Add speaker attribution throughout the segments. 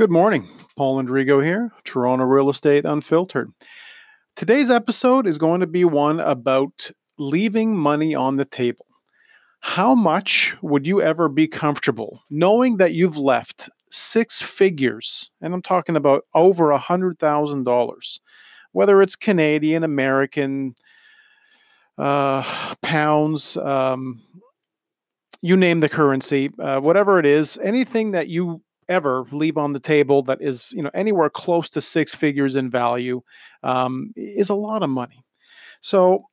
Speaker 1: Good morning. Paul Andrigo here, Toronto Real Estate Unfiltered. Today's episode is going to be one about leaving money on the table. How much would you ever be comfortable knowing that you've left six figures, and I'm talking about over a $100,000, whether it's Canadian, American, uh, pounds, um, you name the currency, uh, whatever it is, anything that you ever leave on the table that is you know anywhere close to six figures in value um, is a lot of money. So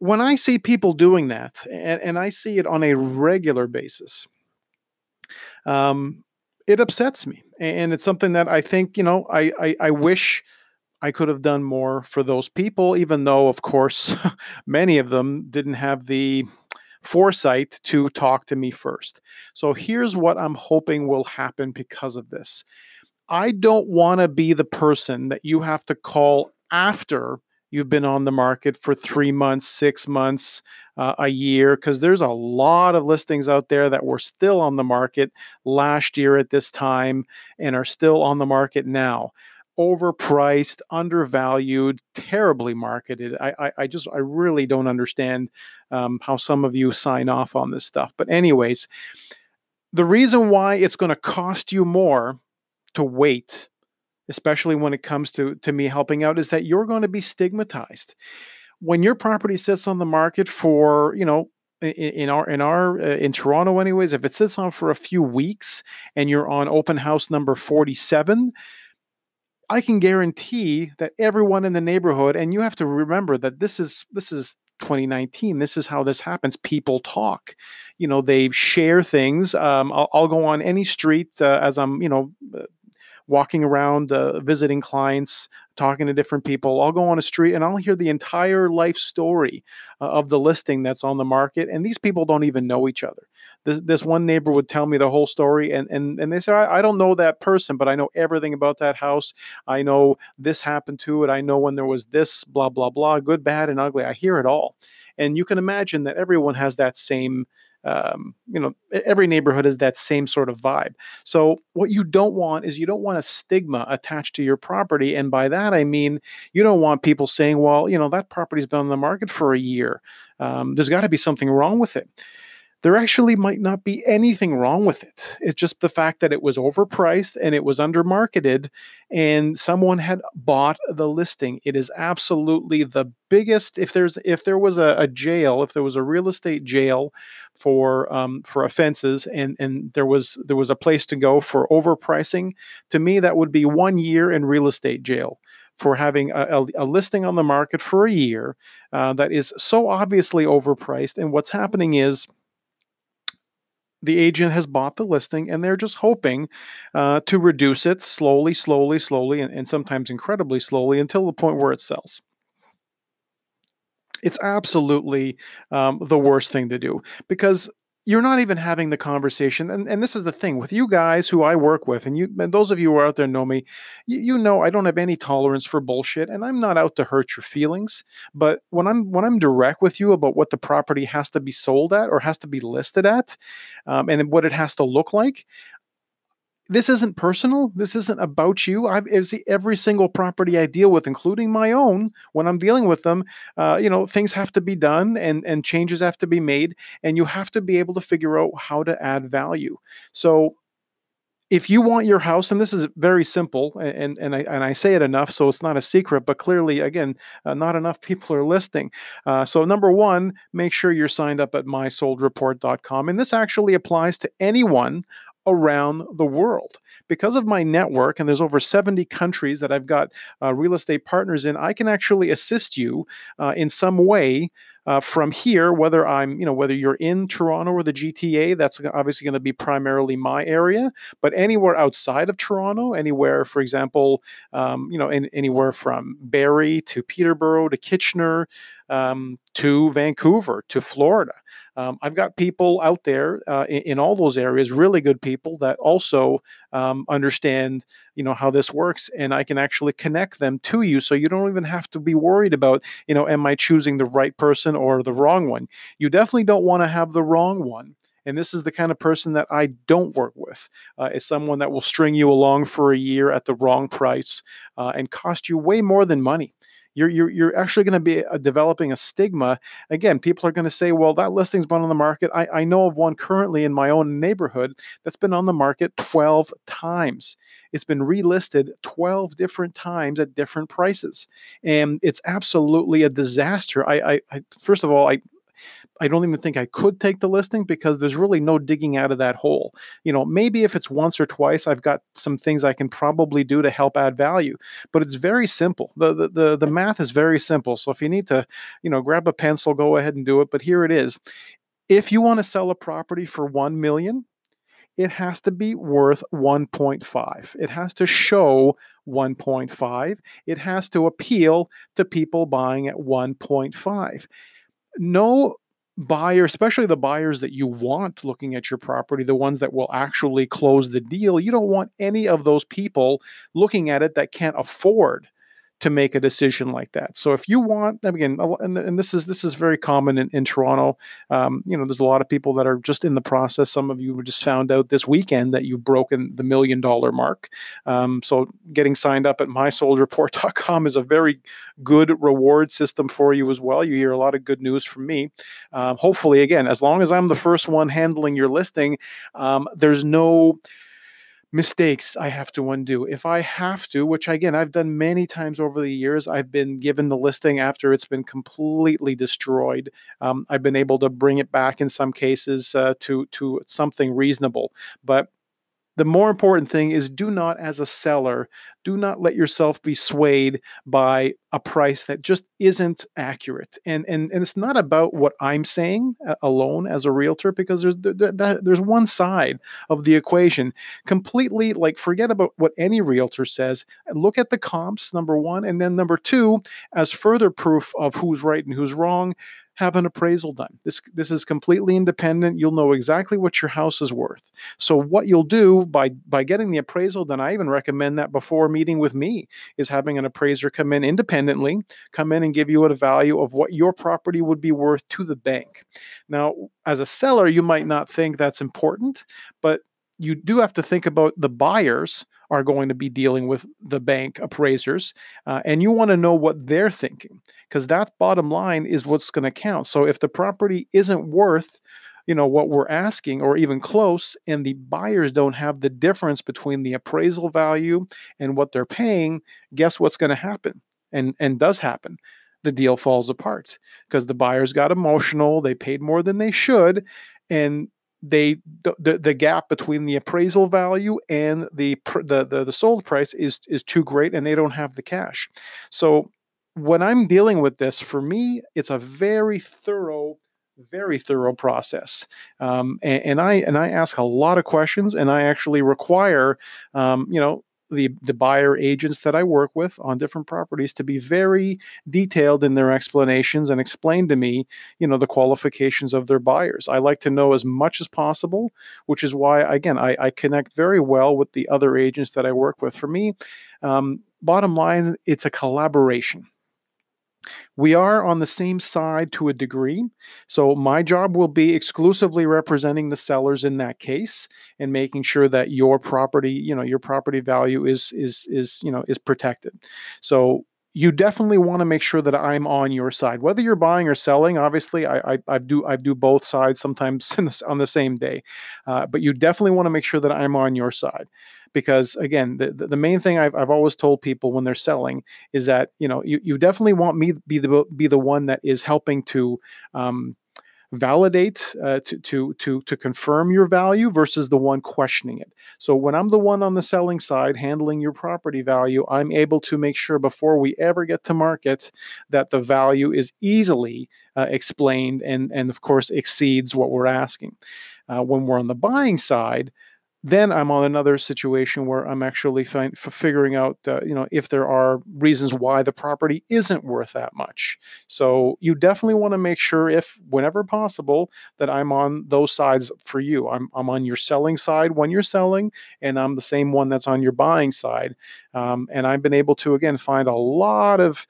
Speaker 1: when I see people doing that, and, and I see it on a regular basis, um, it upsets me, and it's something that I think you know I, I, I wish. I could have done more for those people, even though, of course, many of them didn't have the foresight to talk to me first. So here's what I'm hoping will happen because of this. I don't want to be the person that you have to call after you've been on the market for three months, six months, uh, a year, because there's a lot of listings out there that were still on the market last year at this time and are still on the market now overpriced, undervalued, terribly marketed. I, I, I, just, I really don't understand um, how some of you sign off on this stuff. But, anyways, the reason why it's going to cost you more to wait, especially when it comes to, to me helping out, is that you're going to be stigmatized. When your property sits on the market for, you know, in our in our uh, in Toronto anyways if it sits on for a few weeks and you're on open house number 47 I can guarantee that everyone in the neighborhood, and you have to remember that this is this is 2019. This is how this happens. People talk. You know, they share things. Um, I'll, I'll, go on any street uh, as I'm, you know, uh, walking around, uh, visiting clients, talking to different people. I'll go on a street and I'll hear the entire life story uh, of the listing that's on the market. And these people don't even know each other. This, this one neighbor would tell me the whole story, and, and, and they say, I, I don't know that person, but I know everything about that house. I know this happened to it. I know when there was this, blah, blah, blah, good, bad, and ugly. I hear it all. And you can imagine that everyone has that same um, you know every neighborhood has that same sort of vibe. So what you don't want is you don't want a stigma attached to your property and by that i mean you don't want people saying well you know that property's been on the market for a year. Um, there's got to be something wrong with it there actually might not be anything wrong with it. It's just the fact that it was overpriced and it was undermarketed and someone had bought the listing. It is absolutely the biggest if there's if there was a, a jail, if there was a real estate jail for um, for offenses and and there was there was a place to go for overpricing, to me that would be one year in real estate jail for having a, a, a, listing on the market for a year uh, that is so obviously overpriced. And what's happening is the agent has bought the listing and they're just hoping uh, to reduce it slowly, slowly, slowly, and, and sometimes incredibly slowly until the point where it sells. It's absolutely um, the worst thing to do because you're not even having the conversation and, and this is the thing with you guys who i work with and you and those of you who are out there know me you, you know i don't have any tolerance for bullshit and i'm not out to hurt your feelings but when i'm when i'm direct with you about what the property has to be sold at or has to be listed at um, and what it has to look like this isn't personal. This isn't about you. I've every single property I deal with, including my own, when I'm dealing with them, uh, you know, things have to be done and and changes have to be made, and you have to be able to figure out how to add value. So if you want your house, and this is very simple, and and I and I say it enough, so it's not a secret, but clearly, again, uh, not enough people are listing. Uh, so number one, make sure you're signed up at mysoldreport.com, and this actually applies to anyone around the world. Because of my network, and there's over 70 countries that I've got uh, real estate partners in, I can actually assist you uh, in some way. Uh, from here, whether I'm, you know, whether you're in Toronto or the GTA, that's obviously going to be primarily my area. But anywhere outside of Toronto, anywhere, for example, um, you know, in, anywhere from Barrie to Peterborough to Kitchener um, to Vancouver to Florida, um, I've got people out there uh, in, in, all those areas, really good people that also um, understand, you know, how this works, and I can actually connect them to you, so you don't even have to be worried about, you know, am I choosing the right person or the wrong one? You definitely don't want to have the wrong one And this is the kind of person that I don't work with. Uh, is someone that will string you along for a year at the wrong price uh, and cost you way more than money you're you're, you're actually going to be uh, developing a stigma. Again, people are going to say, well, that listing's been on the market. I, I know of one currently in my own neighborhood that's been on the market 12 times. It's been relisted 12 different times at different prices. And it's absolutely a disaster. I, I, I first of all, I, I don't even think I could take the listing because there's really no digging out of that hole. You know, maybe if it's once or twice, I've got some things I can probably do to help add value. But it's very simple. The the the, the math is very simple. So if you need to, you know, grab a pencil, go ahead and do it. But here it is. If you want to sell a property for 1 million, it has to be worth 1.5. It has to show 1.5. It has to appeal to people buying at 1.5. No buyer, especially the buyers that you want looking at your property, the ones that will actually close the deal, you don't want any of those people looking at it that can't afford to make a decision like that. So if you want, again, and, and this is this is very common in, in Toronto. Um, you know, there's a lot of people that are just in the process. Some of you just found out this weekend that you've broken the million dollar mark. Um, so getting signed up at mysoldreport.com is a very good reward system for you as well. You hear a lot of good news from me. Um, hopefully, again, as long as I'm the first one handling your listing, um, there's no mistakes I have to undo. If I have to, which again, I've done many times over the years, I've been given the listing after it's been completely destroyed. Um, I've been able to bring it back in some cases uh, to, to something reasonable. But the more important thing is do not, as a seller, do not let yourself be swayed by a price that just isn't accurate. And and, and it's not about what I'm saying uh, alone as a realtor, because there's there's one side of the equation completely like forget about what any realtor says. Look at the comps, number one, and then number two, as further proof of who's right and who's wrong have an appraisal done. This this is completely independent. You'll know exactly what your house is worth. So what you'll do by by getting the appraisal done, I even recommend that before meeting with me is having an appraiser come in independently, come in and give you a value of what your property would be worth to the bank. Now, as a seller, you might not think that's important, but you do have to think about the buyers are going to be dealing with the bank appraisers uh, and you want to know what they're thinking because that bottom line is what's going to count. So if the property isn't worth you know what we're asking or even close and the buyers don't have the difference between the appraisal value and what they're paying guess what's going to happen? And and does happen. The deal falls apart because the buyers got emotional they paid more than they should and they the, the gap between the appraisal value and the, the the the sold price is is too great and they don't have the cash. So when i'm dealing with this for me it's a very thorough very thorough process. Um, and, and, i and i ask a lot of questions and i actually require um, you know the the buyer agents that I work with on different properties to be very detailed in their explanations and explain to me, you know, the qualifications of their buyers. I like to know as much as possible, which is why again I, I connect very well with the other agents that I work with. For me, um, bottom line, it's a collaboration. We are on the same side to a degree. So my job will be exclusively representing the sellers in that case and making sure that your property, you know, your property value is is is, you know, is protected. So you definitely want to make sure that I'm on your side, whether you're buying or selling. Obviously, I I, I do I do both sides sometimes on the same day, uh, but you definitely want to make sure that I'm on your side because again the, the main thing I've, I've always told people when they're selling is that you know you, you definitely want me be the be the one that is helping to um, validate uh, to to to to confirm your value versus the one questioning it. So when I'm the one on the selling side handling your property value, I'm able to make sure before we ever get to market that the value is easily uh, explained and and of course exceeds what we're asking. Uh, when we're on the buying side, then I'm on another situation where I'm actually figuring out, uh, you know, if there are reasons why the property isn't worth that much. So you definitely want to make sure, if whenever possible, that I'm on those sides for you. I'm I'm on your selling side when you're selling, and I'm the same one that's on your buying side. Um, and I've been able to again find a lot of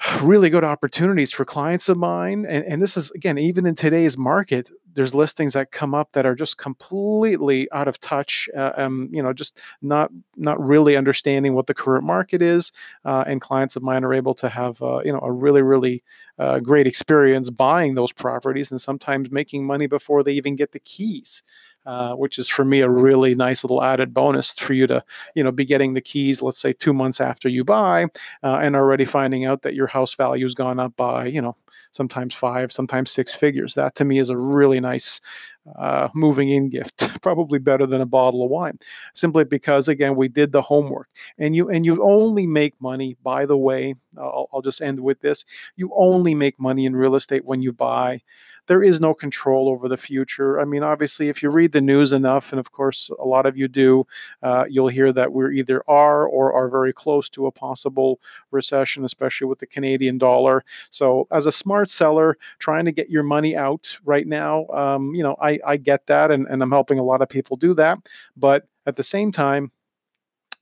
Speaker 1: really good opportunities for clients of mine. And, and this is, again, even in today's market, there's listings that come up that are just completely out of touch uh, um, you know just not not really understanding what the current market is uh, and clients of mine are able to have uh, you know a really really uh, great experience buying those properties and sometimes making money before they even get the keys uh, which is for me a really nice little added bonus for you to you know be getting the keys let's say two months after you buy uh, and already finding out that your house value has gone up by you know sometimes five sometimes six figures. That to me is a really nice uh, moving in gift probably better than a bottle of wine simply because again we did the homework. And you and you only make money by the way I'll, I'll just end with this you only make money in real estate when you buy there is no control over the future. I mean, obviously, if you read the news enough, and of course, a lot of you do, uh, you'll hear that we're either are or are very close to a possible recession, especially with the Canadian dollar. So, as a smart seller trying to get your money out right now, um, you know, I, I get that, and, and I'm helping a lot of people do that. But at the same time,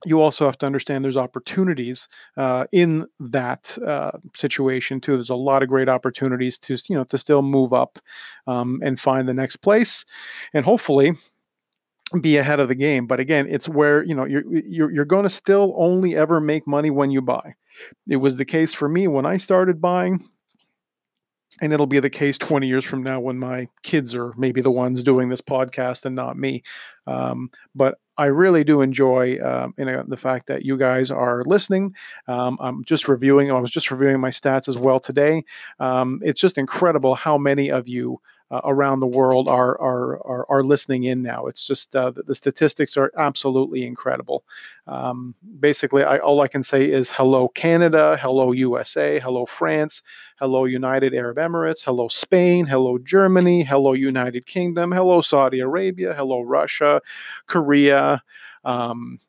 Speaker 1: you also have to understand there's opportunities uh, in that uh, situation too. There's a lot of great opportunities to you know to still move up um, and find the next place, and hopefully be ahead of the game. But again, it's where you know you're you're, you're going to still only ever make money when you buy. It was the case for me when I started buying and it'll be the case 20 years from now when my kids are maybe the ones doing this podcast and not me. Um, but i really do enjoy um, you know, the fact that you guys are listening. Um, i'm just reviewing i was just reviewing my stats as well today. Um, it's just incredible how many of you uh, around the world are, are, are are listening in now. It's just uh, the, the, statistics are absolutely incredible. Um, basically, I, all I can say is hello Canada, hello USA, hello France, hello United Arab Emirates, hello Spain, hello Germany, hello United Kingdom, hello Saudi Arabia, hello Russia, Korea. Um,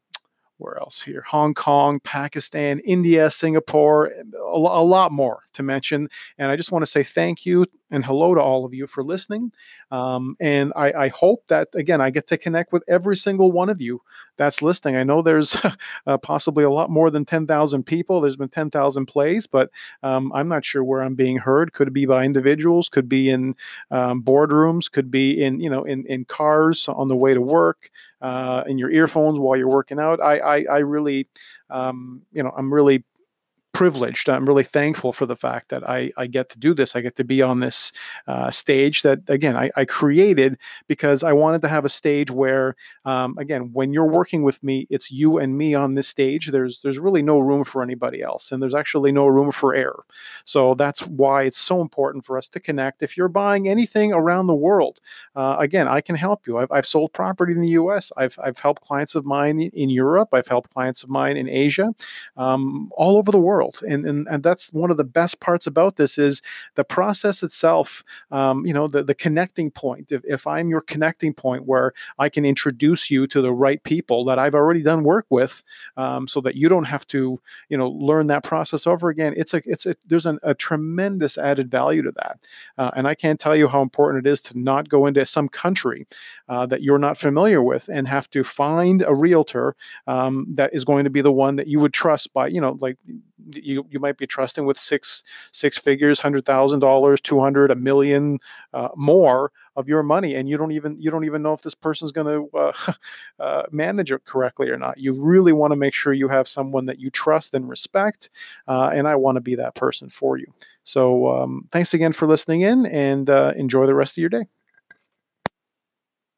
Speaker 1: where else here? Hong Kong, Pakistan, India, Singapore, a, a, lot more to mention. And I just want to say thank you and hello to all of you for listening. Um, and I, I, hope that, again, I get to connect with every single one of you that's listening. I know there's uh, possibly a lot more than 10,000 people. There's been 10,000 plays, but um, I'm not sure where I'm being heard. Could be by individuals, could be in um, boardrooms, could be in, you know, in, in cars on the way to work, uh, in your earphones while you're working out. I, I, I really, um, you know, I'm really privileged. I'm really thankful for the fact that I, I get to do this. I get to be on this uh, stage that, again, I, I, created because I wanted to have a stage where, um, again, when you're working with me, it's you and me on this stage. There's there's really no room for anybody else, and there's actually no room for error. So that's why it's so important for us to connect. If you're buying anything around the world, uh, again, I can help you. I've, I've sold property in the U.S. I've I've helped clients of mine in Europe. I've helped clients of mine in Asia, um, all over the world world. And, and and that's one of the best parts about this is the process itself um, you know the, the connecting point. If, if i'm your connecting point where i can introduce you to the right people that i've already done work with um, so that you don't have to you know learn that process over again it's a it's a there's an, a tremendous added value to that. Uh, and i can't tell you how important it is to not go into some country uh, that you're not familiar with and have to find a realtor um, that is going to be the one that you would trust by you know like you, you might be trusting with six six figures hundred thousand dollars two hundred a million uh, more of your money and you don't even you don't even know if this person's going to uh, uh, manage it correctly or not. You really want to make sure you have someone that you trust and respect uh, and i want to be that person for you. So um, thanks again for listening in and uh, enjoy the rest of your day